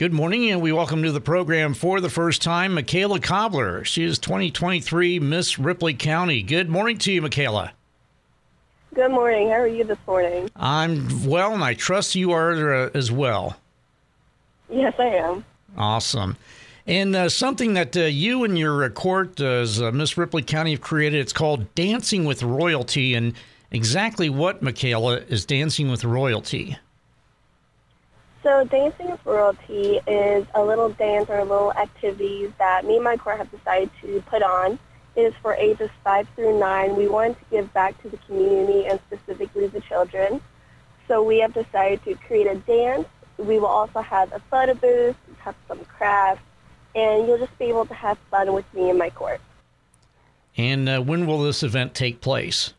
Good morning, and we welcome to the program for the first time Machaela Cobler. She is 2023 Miss Ripley County. Good morning to you, Machaela. Good morning. How are you this morning? I'm well, and I trust you are uh, as well. Yes, I am. Awesome. And uh, something that uh, you and your uh, court as uh, Miss Ripley County have created, it's called Dancing with Royalty. And exactly what, Machaela, is Dancing with Royalty? So, Dancing with Royalty is a little dance or a little activities that me and my court have decided to put on. It is for ages 5 through 9. We want to give back to the community and specifically the children. So we have decided to create a dance. We will also have a photo booth, have some crafts, and you'll just be able to have fun with me and my court. And uh, when will this event take place?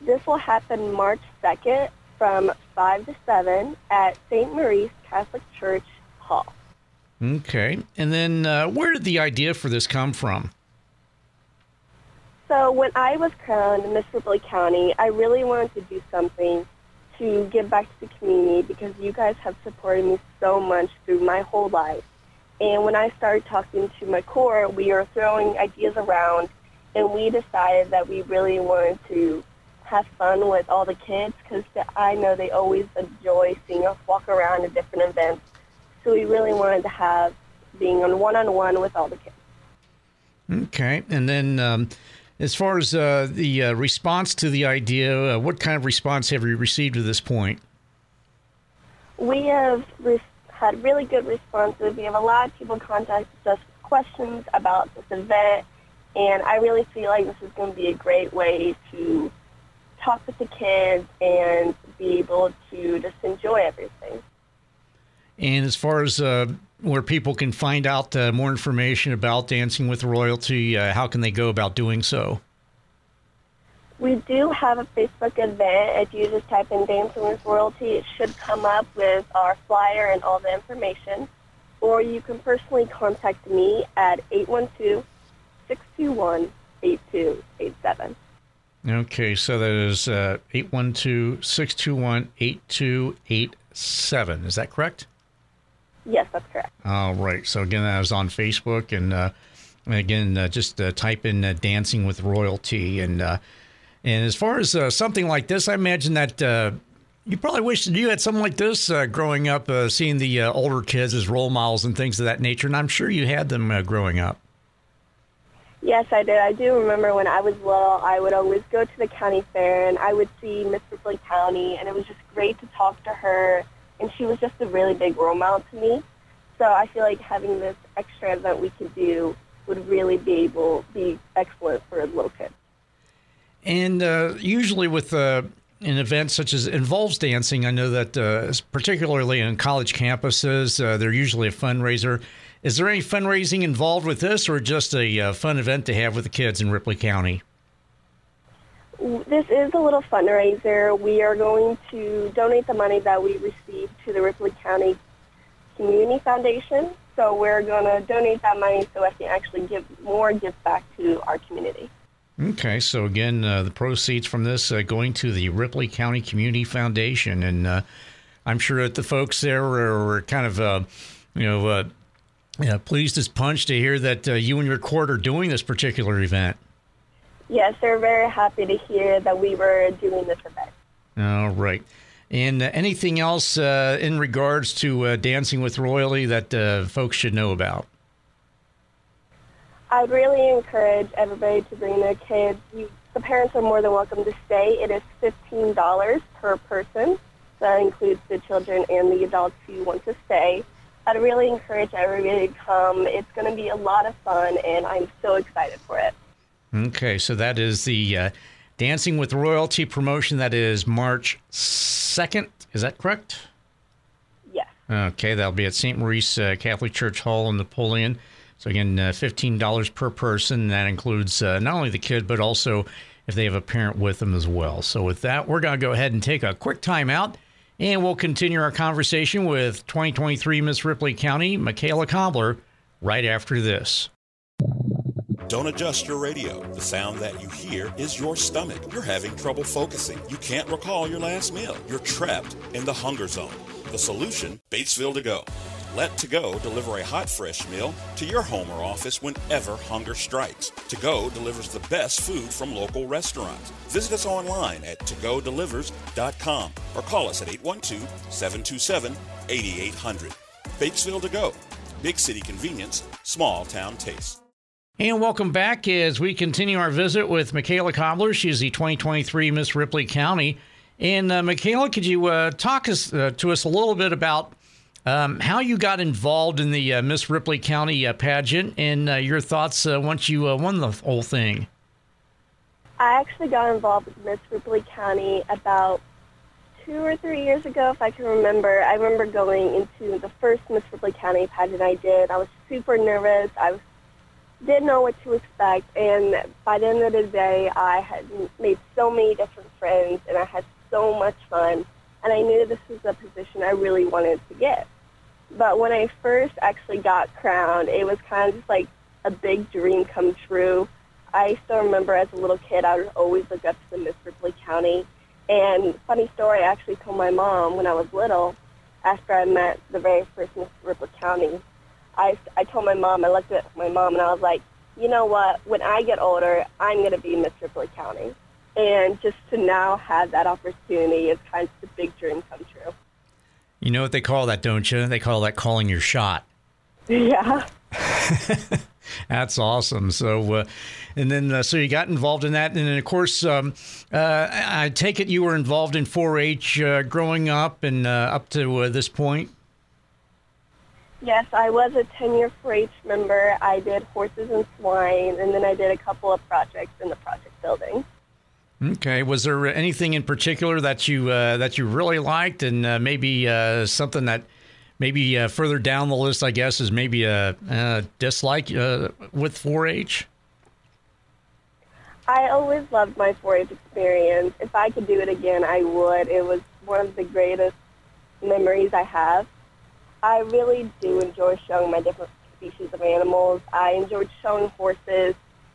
This will happen March 2nd from 5 to 7 at St. Maurice Catholic Church Hall. Okay. And then uh, where did the idea for this come from? So when I was crowned Miss Ripley County, I really wanted to do something to give back to the community because you guys have supported me so much through my whole life. And when I started talking to my core, we were throwing ideas around, and we decided that we really wanted to have fun with all the kids because I know they always enjoy seeing us walk around at different events. So we really wanted to have being on one-on-one with all the kids. Okay, and then um, as far as uh, the uh, response to the idea, uh, what kind of response have you received to this point? We have re- had really good responses. We have a lot of people contact us with questions about this event, and I really feel like this is going to be a great way to talk with the kids and be able to just enjoy everything. And as far as uh, where people can find out uh, more information about Dancing with Royalty, uh, how can they go about doing so? We do have a Facebook event. If you just type in Dancing with Royalty, it should come up with our flyer and all the information. Or you can personally contact me at 812-621-8287. Okay, so that is uh, 812-621-8287. Is that correct? Yes, that's correct. All right. So again, I was on Facebook, and uh, again, uh, just uh, type in uh, "Dancing with Royalty." And uh, and as far as uh, something like this, I imagine that uh, you probably wish you had something like this uh, growing up, uh, seeing the uh, older kids as role models and things of that nature. And I'm sure you had them uh, growing up. Yes, I did. I do remember when I was little, I would always go to the county fair and I would see Miss Ripley County, and it was just great to talk to her. And she was just a really big role model to me. So I feel like having this extra event we could do would really be able be excellent for a little kids. And uh, usually with uh, an event such as involves dancing, I know that uh, particularly on college campuses, uh, they're usually a fundraiser. Is there any fundraising involved with this, or just a uh, fun event to have with the kids in Ripley County? This is a little fundraiser. We are going to donate the money that we receive to the Ripley County Community Foundation. So we're going to donate that money so I can actually give more gift back to our community. Okay, so again, uh, the proceeds from this uh, going to the Ripley County Community Foundation, and uh, I'm sure that the folks there are, were kind of, uh, you know, uh, yeah, pleased as punch to hear that uh, you and your court are doing this particular event. Yes, they're very happy to hear that we were doing this event. All right. And uh, anything else uh, in regards to uh, Dancing with Royalty that uh, folks should know about? I'd really encourage everybody to bring their kids. You, the parents are more than welcome to stay. It is $15 per person. That includes the children and the adults who want to stay. I'd really encourage everybody to come. It's going to be a lot of fun, and I'm so excited for it. Okay, so that is the uh, Dancing with Royalty promotion. That is March 2nd. Is that correct? Yes. Okay, that'll be at St. Maurice uh, Catholic Church Hall in Napoleon. So, again, uh, $15 per person. That includes uh, not only the kid, but also if they have a parent with them as well. So, with that, we're going to go ahead and take a quick time out. And we'll continue our conversation with 2023 Miss Ripley County, Machaela Cobler, right after this. Don't adjust your radio. The sound that you hear is your stomach. You're having trouble focusing. You can't recall your last meal. You're trapped in the hunger zone. The solution, Batesville to go. Let To Go deliver a hot, fresh meal to your home or office whenever hunger strikes. To Go delivers the best food from local restaurants. Visit us online at togodelivers.com or call us at 812 727 8800. Batesville To Go. Big city convenience, small town taste. And welcome back as we continue our visit with Machaela Cobler. She is the 2023 Miss Ripley County. And uh, Machaela, could you uh, talk us, uh, to us a little bit about um, how you got involved in the uh, Miss Ripley County uh, pageant and uh, your thoughts once you won the whole thing? I actually got involved with Miss Ripley County about two or three years ago, if I can remember. I remember going into the first Miss Ripley County pageant I did. I was super nervous. I was, didn't know what to expect, and by the end of the day, I had made so many different friends, and I had so much fun, and I knew this was a position I really wanted to get. But when I first actually got crowned, it was kind of just like a big dream come true. I still remember as a little kid, I would always look up to the Miss Ripley County. And funny story, I actually told my mom when I was little, after I met the very first Miss Ripley County, I, I told my mom, I looked at my mom and I was like, you know what, when I get older, I'm going to be Miss Ripley County. And just to now have that opportunity is kind of the big dream come true. You know what they call that, don't you? They call that calling your shot. Yeah. That's awesome. So, uh, and then uh, so you got involved in that, and then of course, um, uh, I take it you were involved in 4-H uh, growing up and uh, up to uh, this point. Yes, I was a 10-year 4-H member. I did horses and swine, and then I did a couple of projects in the project building. Okay. Was there anything in particular that you uh, that you really liked, and uh, maybe uh, something that maybe uh, further down the list, I guess, is maybe a, a dislike uh, with 4-H? I always loved my 4-H experience. If I could do it again, I would. It was one of the greatest memories I have. I really do enjoy showing my different species of animals. I enjoyed showing horses,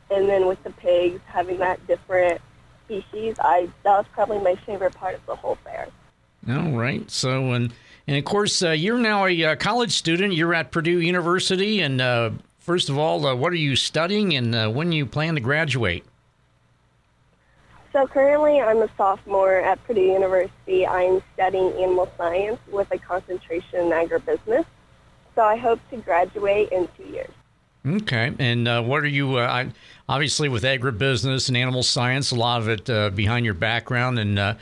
and then with the pigs, having that different species. I that was probably my favorite part of the whole fair. All right. So and and of course uh, you're now a uh, college student. You're at Purdue University, and uh, first of all, uh, what are you studying, and uh, when you plan to graduate? So currently, I'm a sophomore at Purdue University. I'm studying animal science with a concentration in agribusiness. So I hope to graduate in two years. Okay, and uh, what are you? Uh, I, obviously, with agribusiness and animal science, a lot of it uh, behind your background. And uh,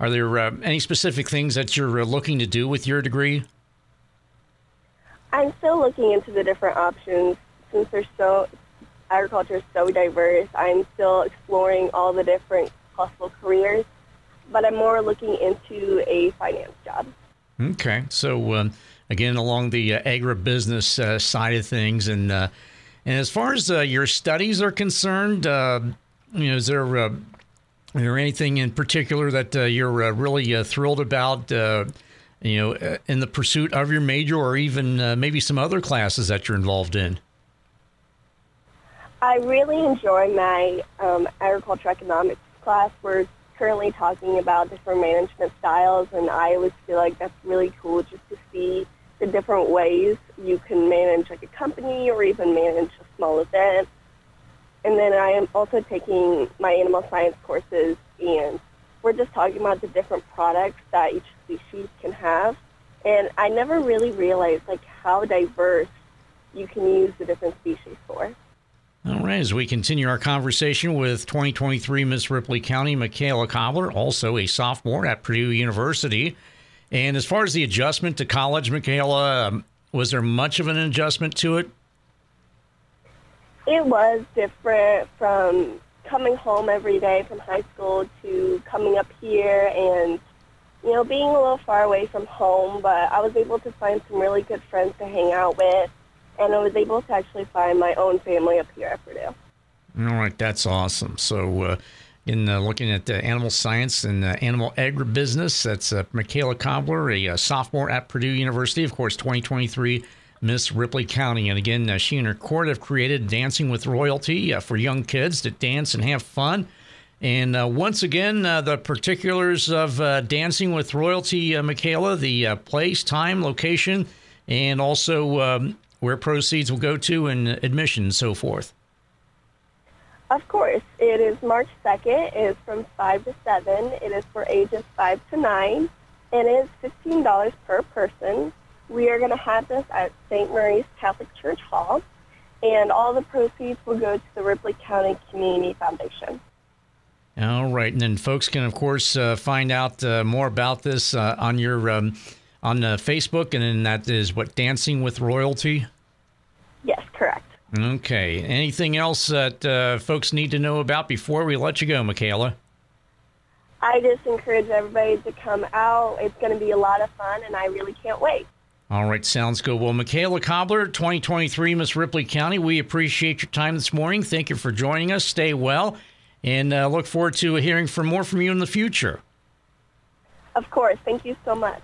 are there uh, any specific things that you're uh, looking to do with your degree? I'm still looking into the different options since there's so agriculture is so diverse. I'm still exploring all the different possible careers, but I'm more looking into a finance job. Okay, so. Um, again along the uh, agribusiness uh, side of things. And uh, and as far as uh, your studies are concerned, uh, you know, is there uh, is there anything in particular that you're really thrilled about? you know, in the pursuit of your major, or even maybe some other classes that you're involved in. I really enjoy my um, agriculture economics class. We're currently talking about different management styles, and I always feel like that's really cool just to see the different ways you can manage like a company or even manage a small event. And then I am also taking my animal science courses, and we're just talking about the different products that each species can have. And I never really realized like how diverse you can use the different species for. All right, as we continue our conversation with 2023 Miss Ripley County Machaela Cobler, also a sophomore at Purdue University. And as far as the adjustment to college, Machaela, um, was there much of an adjustment to it? It was different from coming home every day from high school to coming up here and, you know, being a little far away from home. But I was able to find some really good friends to hang out with, and I was able to actually find my own family up here at Purdue. All right, that's awesome. So, uh, in uh, looking at uh, animal science and uh, animal agribusiness. That's uh, Machaela Cobler, a, a, uh, sophomore at Purdue University, of course, 2023 Miss Ripley County. And again, she and her court have created Dancing with Royalty for young kids to dance and have fun. And once again, the particulars of Dancing with Royalty, Machaela, the place, time, location, and also um, where proceeds will go to and admission and so forth. Of course, it is March 2nd. It is from 5 to 7. It is for ages 5 to 9, and it is $15 per person. We are going to have this at St. Mary's Catholic Church Hall, and all the proceeds will go to the Ripley County Community Foundation. All right, and then folks can, of course, uh, find out uh, more about this uh, on your um, on uh, Facebook, and then that is what Dancing with Royalty. Okay. Anything else that uh, folks need to know about before we let you go, Machaela? I just encourage everybody to come out. It's going to be a lot of fun, and I really can't wait. All right, sounds good. Well, Machaela Cobler, 2023 Miss Ripley County, we appreciate your time this morning. Thank you for joining us. Stay well, and uh, look forward to hearing from more from you in the future. Of course. Thank you so much.